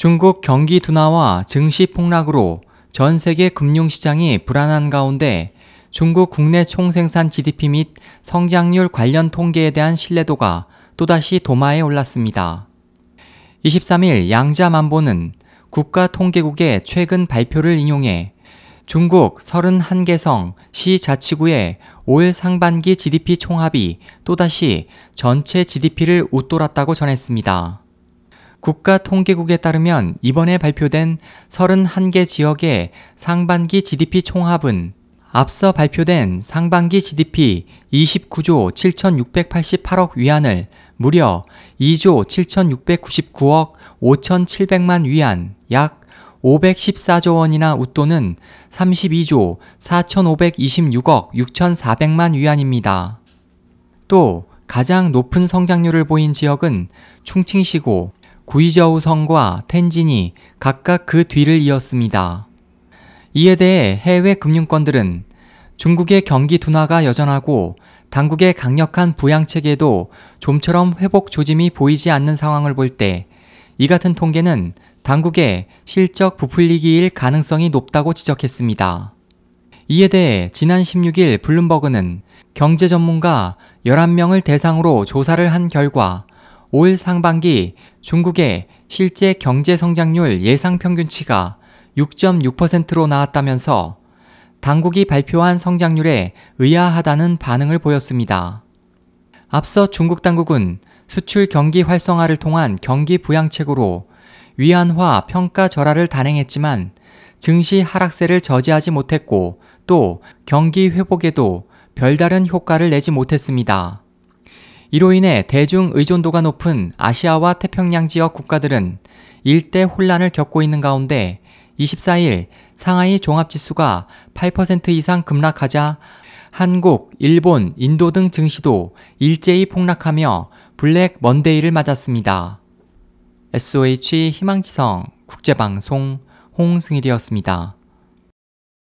중국 경기 둔화와 증시 폭락으로 전 세계 금융시장이 불안한 가운데 중국 국내 총생산 GDP 및 성장률 관련 통계에 대한 신뢰도가 또다시 도마에 올랐습니다. 23일 양자만보는 국가통계국의 최근 발표를 인용해 중국 31개 성 시 자치구의 올 상반기 GDP 총합이 또다시 전체 GDP를 웃돌았다고 전했습니다. 국가통계국에 따르면 이번에 발표된 31개 지역의 상반기 GDP 총합은 앞서 발표된 상반기 GDP 29조 7,688억 위안을 무려 2조 7,699억 5,700만 위안 약 514조 원이나 웃도는 32조 4,526억 6,400만 위안입니다. 또 가장 높은 성장률을 보인 지역은 충칭시고 구이저우 성과 텐진이 각각 그 뒤를 이었습니다. 이에 대해 해외 금융권들은 중국의 경기 둔화가 여전하고 당국의 강력한 부양책에도 좀처럼 회복 조짐이 보이지 않는 상황을 볼 때 이 같은 통계는 당국의 실적 부풀리기일 가능성이 높다고 지적했습니다. 이에 대해 지난 16일 블룸버그는 경제 전문가 11명을 대상으로 조사를 한 결과 올 상반기 중국의 실제 경제 성장률 예상 평균치가 6.6%로 나왔다면서 당국이 발표한 성장률에 의아하다는 반응을 보였습니다. 앞서 중국 당국은 수출 경기 활성화를 통한 경기 부양책으로 위안화 평가 절하를 단행했지만 증시 하락세를 저지하지 못했고 또 경기 회복에도 별다른 효과를 내지 못했습니다. 이로 인해 대중 의존도가 높은 아시아와 태평양 지역 국가들은 일대 혼란을 겪고 있는 가운데 24일 상하이 종합지수가 8% 이상 급락하자 한국, 일본, 인도 등 증시도 일제히 폭락하며 블랙 먼데이를 맞았습니다. SOH 희망지성 국제방송 홍승일이었습니다.